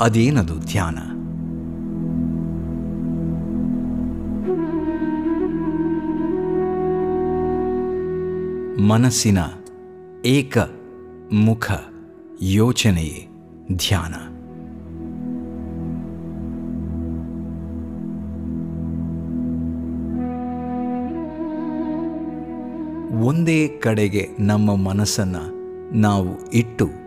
ಅದೇನದು ಧ್ಯಾನ? ಮನಸ್ಸಿನ ಏಕ ಮುಖ ಯೋಚನೆಯೇ ಧ್ಯಾನ? ಒಂದೇ ಕಡೆಗೆ ನಮ್ಮ ಮನಸ್ಸನ್ನು ನಾವು ಇಟ್ಟು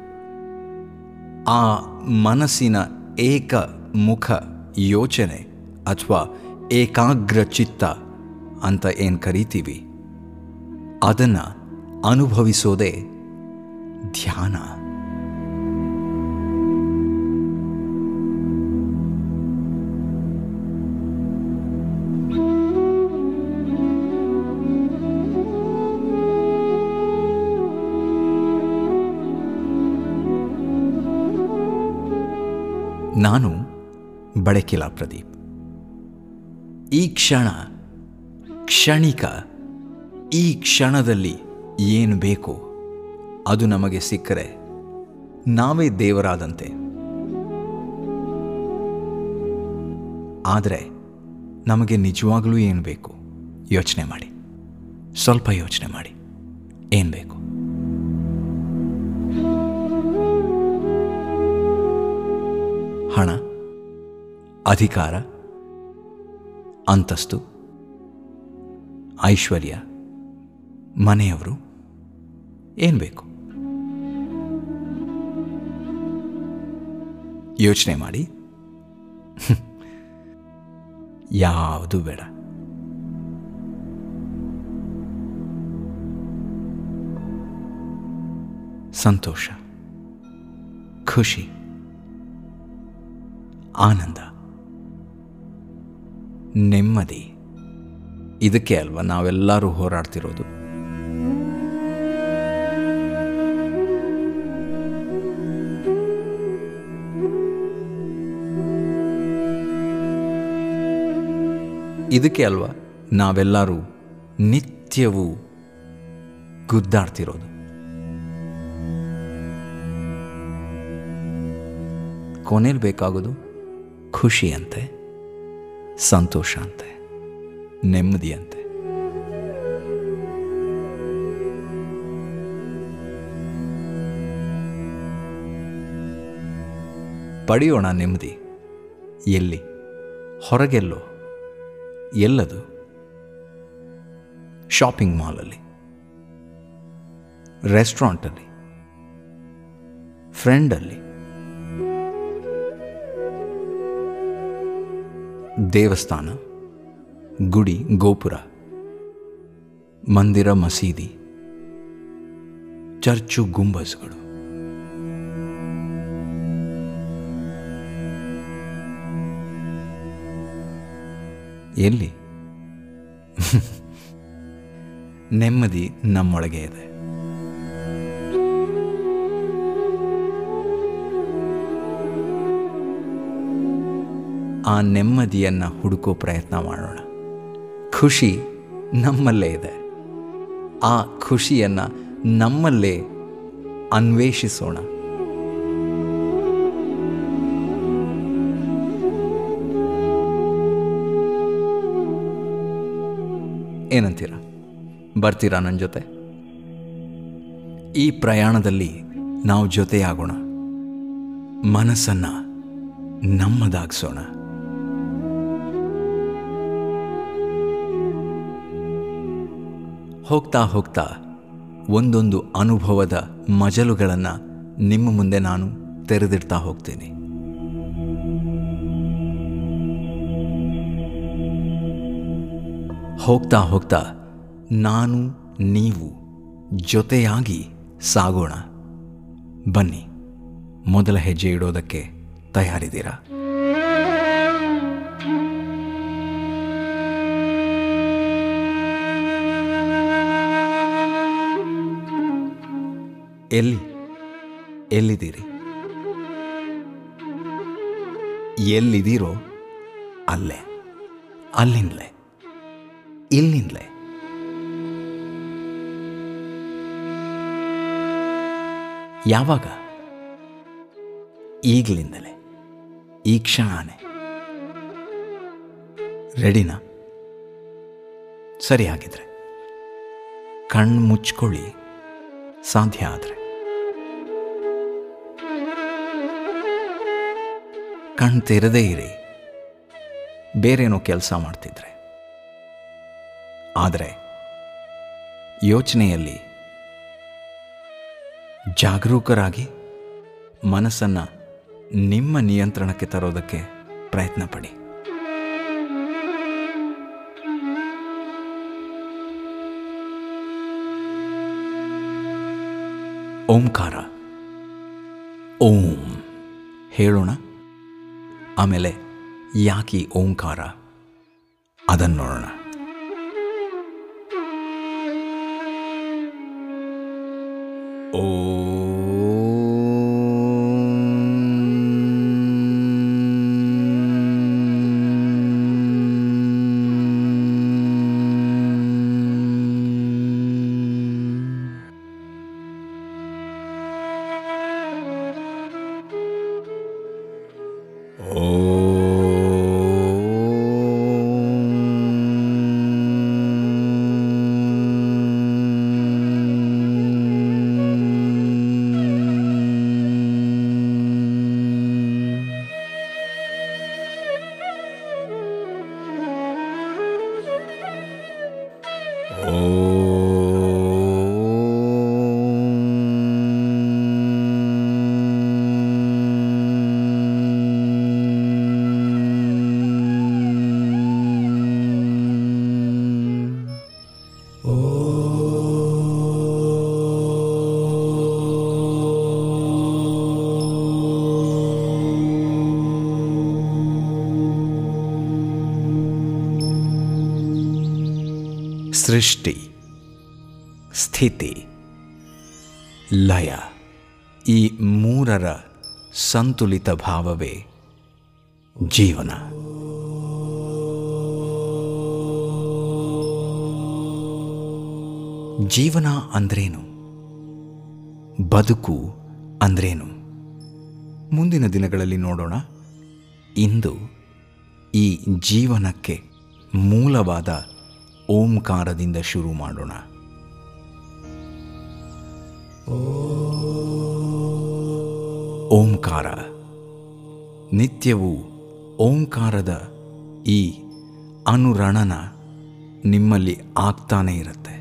ಆ ಮನಸ್ಸಿನ ಏಕ ಮುಖ ಯೋಚನೆ ಅಥವಾ ಏಕಾಗ್ರ ಚಿತ್ತ ಅಂತ ಏನು ಕರಿತೀವಿ? ಅದನ್ನು ಅನುಭವಿಸೋದೇ ಧ್ಯಾನ. ನಾನು ಬಡಕಿಲ ಪ್ರದೀಪ್. ಈ ಕ್ಷಣ, ಕ್ಷಣಿಕ, ಈ ಕ್ಷಣದಲ್ಲಿ ಏನು ಬೇಕೋ ಅದು ನಮಗೆ ಸಿಕ್ಕರೆ ನಾವೇ ದೇವರಾದಂತೆ. ಆದರೆ ನಮಗೆ ನಿಜವಾಗಲೂ ಏನು ಬೇಕು ಯೋಚನೆ ಮಾಡಿ. ಸ್ವಲ್ಪ ಯೋಚನೆ ಮಾಡಿ. ಏನು ಬೇಕು? ಹಣ ಅಧಿಕಾರ ಅಂತಸ್ತು ಐಶ್ವರ್ಯ ಮನೆಯವರು ಏನು ಬೇಕು? ಯೋಚನೆ ಮಾಡಿ. ಯಾವುದು ಬೇಡ. ಸಂತೋಷ ಖುಷಿ. ಆನಂದ. ನೆಮ್ಮದಿ. ಇದಕ್ಕೆ ಅಲ್ವಾ ನಾವೆಲ್ಲರೂ ಹೋರಾಡ್ತಿರೋದು? ಇದಕ್ಕೆ ಅಲ್ವಾ ನಾವೆಲ್ಲರೂ ನಿತ್ಯವೂ ಗುದ್ದಾಡ್ತಿರೋದು? ಕೊನೆಯಲ್ಲಿ ಬೇಕಾಗೋದು? ಖುಷಿ ಅಂತೆ ಸಂತೋಷ ಅಂತೆ ನೆಮ್ಮದಿಯಂತೆ. ಪಡೆಯೋಣ ನೆಮ್ಮದಿ. ಎಲ್ಲಿ? ಹೊರಗೆಲ್ಲೋ? ಎಲ್ಲದು? ಶಾಪಿಂಗ್ ಮಾಲಲ್ಲಿ. ರೆಸ್ಟೋರೆಂಟಲ್ಲಿ. ಫ್ರೆಂಡಲ್ಲಿ. ದೇವಸ್ಥಾನ ಗುಡಿ ಗೋಪುರ ಮಂದಿರ ಮಸೀದಿ ಚರ್ಚು ಗುಂಬಸ್ಗಳು ಎಲ್ಲಿ? ನೆಮ್ಮದಿ ನಮ್ಮೊಳಗೆ ಇದೆ. ಆ ನೆಮ್ಮದಿಯನ್ನು ಹುಡುಕೋ ಪ್ರಯತ್ನ ಮಾಡೋಣ. ಖುಷಿ ನಮ್ಮಲ್ಲೇ ಇದೆ. ಆ ಖುಷಿಯನ್ನು ನಮ್ಮಲ್ಲೇ ಅನ್ವೇಷಿಸೋಣ. ಏನಂತೀರ? ಬರ್ತೀರಾ ನನ್ನ ಜೊತೆ? ಈ ಪ್ರಯಾಣದಲ್ಲಿ ನಾವು ಜೊತೆಯಾಗೋಣ. ಮನಸ್ಸನ್ನು ನಮ್ಮದಾಗಿಸೋಣ. ಹೋಗ್ತಾ ಹೋಗ್ತಾ ಒಂದೊಂದು ಅನುಭವದ ಮಜಲುಗಳನ್ನು ನಿಮ್ಮ ಮುಂದೆ ನಾನು ತೆರೆದಿಡ್ತಾ ಹೋಗ್ತೀನಿ. ಹೋಗ್ತಾ ಹೋಗ್ತಾ ನಾನು, ನೀವು ಜೊತೆಯಾಗಿ ಸಾಗೋಣ. ಬನ್ನಿ, ಮೊದಲ ಹೆಜ್ಜೆ ಇಡೋದಕ್ಕೆ ತಯಾರಿದ್ದೀರಾ? ಎಲ್ಲಿ? ಎಲ್ಲಿದ್ದೀರಿ? ಎಲ್ಲಿದ್ದೀರೋ ಅಲ್ಲೇ, ಅಲ್ಲಿಂದಲೇ, ಇಲ್ಲಿಂದಲೇ. ಯಾವಾಗ? ಈಗಲಿಂದಲೇ, ಈ ಕ್ಷಣನೇ. ರೆಡಿನಾ? ಸರಿ ಆಗಿದ್ರೆ ಕಣ್ಣು ಮುಚ್ಕೊಳ್ಳಿ ಸಾಧ್ಯ ಆದರೆ. ಕಣ್ಣು ತೆರೆದೇ ಇರಿ. ಬೇರೇನೋ ಕೆಲಸ ಮಾಡ್ತಿದ್ರೆ. ಆದರೆ ಯೋಚನೆಯಲ್ಲಿ ಜಾಗರೂಕರಾಗಿ ಮನಸ್ಸನ್ನು ನಿಮ್ಮ ನಿಯಂತ್ರಣಕ್ಕೆ ತರೋದಕ್ಕೆ ಪ್ರಯತ್ನ ಪಡಿ. ಓಂಕಾರ. ಓಂ. ಹೇಳೋಣ? ಆಮೇಲೆ ಯಾಕೆ ಓಂಕಾರ? ಅದನ್ನು ನೋಡೋಣ. Oh. ಸೃಷ್ಟಿ, ಸ್ಥಿತಿ, ಲಯ ಈ ಮೂರರ ಸಂತುಲಿತ ಭಾವವೇ ಜೀವನ. ಜೀವನ ಅಂದ್ರೇನು? ಬದುಕು ಅಂದ್ರೇನು? ಮುಂದಿನ ದಿನಗಳಲ್ಲಿ ನೋಡೋಣ. ಇಂದು ಈ ಜೀವನಕ್ಕೆ ಮೂಲವಾದ ಓಂಕಾರದಿಂದ ಶುರು ಮಾಡೋಣ. ಓಂಕಾರ. ನಿತ್ಯವೂ ಓಂಕಾರದ ಈ ಅನುರಣನ ನಿಮ್ಮಲ್ಲಿ ಆಗ್ತಾನೇ ಇರುತ್ತೆ.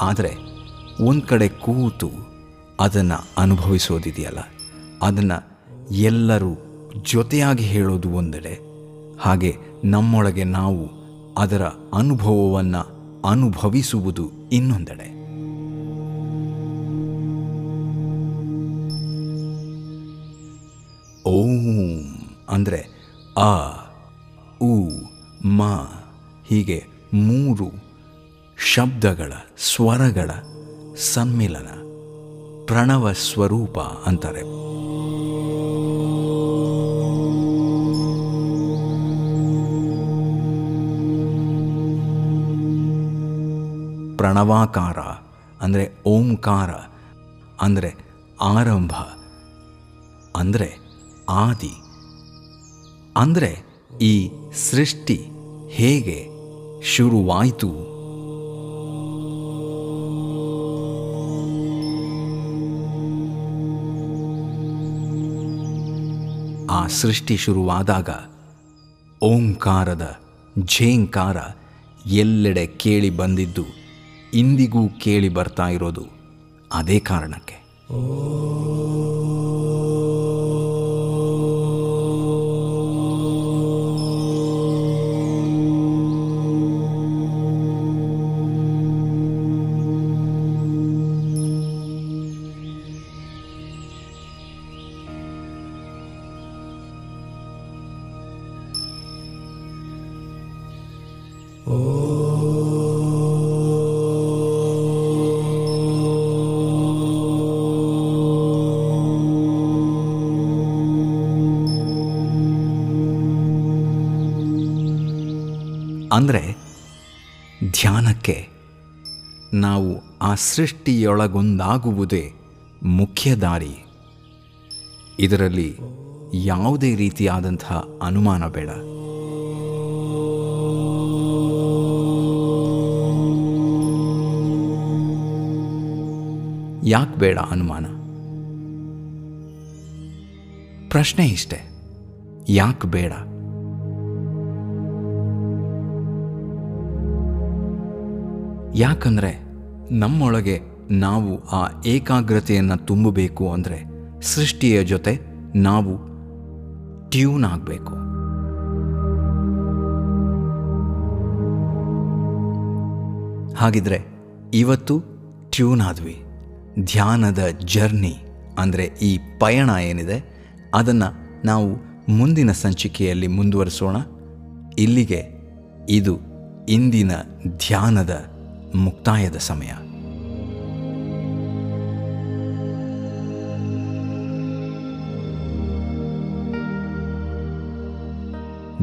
ಆದರೆ ಒಂದು ಕಡೆ ಕೂತು ಅದನ್ನು ಅನುಭವಿಸೋದಿದೆಯಲ್ಲ, ಅದನ್ನು ಎಲ್ಲರೂ ಜೊತೆಯಾಗಿ ಹೇಳೋದು ಒಂದೆಡೆ. ಹಾಗೆ ನಮ್ಮೊಳಗೆ ನಾವು ಅದರ ಅನುಭವವನ್ನು ಅನುಭವಿಸುವುದು ಇನ್ನೊಂದೆಡೆ. ಓಂ ಅಂದರೆ ಆ, ಉ, ಮ, ಹೀಗೆ ಮೂರು ಶಬ್ದಗಳ ಸ್ವರಗಳ ಸಮ್ಮಿಲನ, ಪ್ರಣವ ಸ್ವರೂಪ ಅಂತಾರೆ. ಪ್ರಣವಾಕಾರ, ಅಂದರೆ ಓಂಕಾರ, ಅಂದರೆ ಆರಂಭ, ಅಂದರೆ ಆದಿ, ಅಂದರೆ ಈ ಸೃಷ್ಟಿ ಹೇಗೆ ಶುರುವಾಯಿತು? ಆ ಸೃಷ್ಟಿ ಶುರುವಾದಾಗ ಓಂಕಾರದ ಝೇಂಕಾರ ಎಲ್ಲೆಡೆ ಕೇಳಿ ಬಂದಿದ್ದು ಇಂದಿಗೂ ಕೇಳಿ ಬರ್ತಾ ಇರೋದು ಅದೇ ಕಾರಣಕ್ಕೆ. ಅಂದರೆ ಧ್ಯಾನಕ್ಕೆ ನಾವು ಆ ಸೃಷ್ಟಿಯೊಳಗೊಂದಾಗುವುದೇ ಮುಖ್ಯ ದಾರಿ. ಇದರಲ್ಲಿ ಯಾವುದೇ ರೀತಿಯಾದಂತಹ ಅನುಮಾನ ಬೇಡ. ಯಾಕೆ ಬೇಡ ಅನುಮಾನ? ಪ್ರಶ್ನೆ ಇಷ್ಟೆ. ಯಾಕೆ ಬೇಡ? ಯಾಕಂದರೆ ನಮ್ಮೊಳಗೆ ನಾವು ಆ ಏಕಾಗ್ರತೆಯನ್ನು ತುಂಬಬೇಕು ಅಂದರೆ ಸೃಷ್ಟಿಯ ಜೊತೆ ನಾವು ಟ್ಯೂನ್ ಆಗಬೇಕು. ಹಾಗಿದ್ರೆ ಇವತ್ತು ಟ್ಯೂನ್ ಆದ್ವಿ. ಧ್ಯಾನದ ಜರ್ನಿ ಅಂದರೆ ಈ ಪಯಣ ಏನಿದೆ ಅದನ್ನು ನಾವು ಮುಂದಿನ ಸಂಚಿಕೆಯಲ್ಲಿ ಮುಂದುವರಿಸೋಣ. ಇಲ್ಲಿಗೆ ಇದು ಇಂದಿನ ಧ್ಯಾನದ ಮುಕ್ತಾಯದ ಸಮಯ.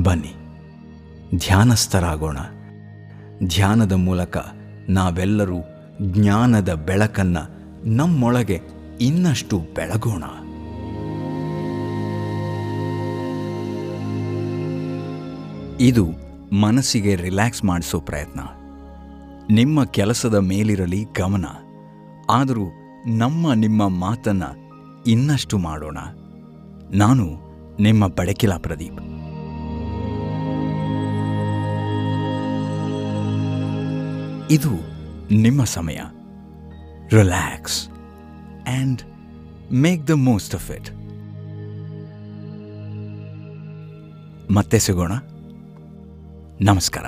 ಬನ್ನಿ, ಧ್ಯಾನಸ್ಥರಾಗೋಣ. ಧ್ಯಾನದ ಮೂಲಕ ನಾವೆಲ್ಲರೂ ಜ್ಞಾನದ ಬೆಳಕನ್ನು ನಮ್ಮೊಳಗೆ ಇನ್ನಷ್ಟು ಬೆಳಗೋಣ. ಇದು ಮನಸ್ಸಿಗೆ ರಿಲ್ಯಾಕ್ಸ್ ಮಾಡಿಸೋ ಪ್ರಯತ್ನ. ನಿಮ್ಮ ಕೆಲಸದ ಮೇಲಿರಲಿ ಗಮನ. ಆದರೂ ನಮ್ಮ ನಿಮ್ಮ ಮಾತನ್ನು ಇನ್ನಷ್ಟು ಮಾಡೋಣ. ನಾನು ನಿಮ್ಮ ಬಡಕಿಲ ಪ್ರದೀಪ್. ಇದು ನಿಮ್ಮ ಸಮಯ. Relax and make the most of it ಮತ್ತೆ ಸಿಗೋಣ. ನಮಸ್ಕಾರ.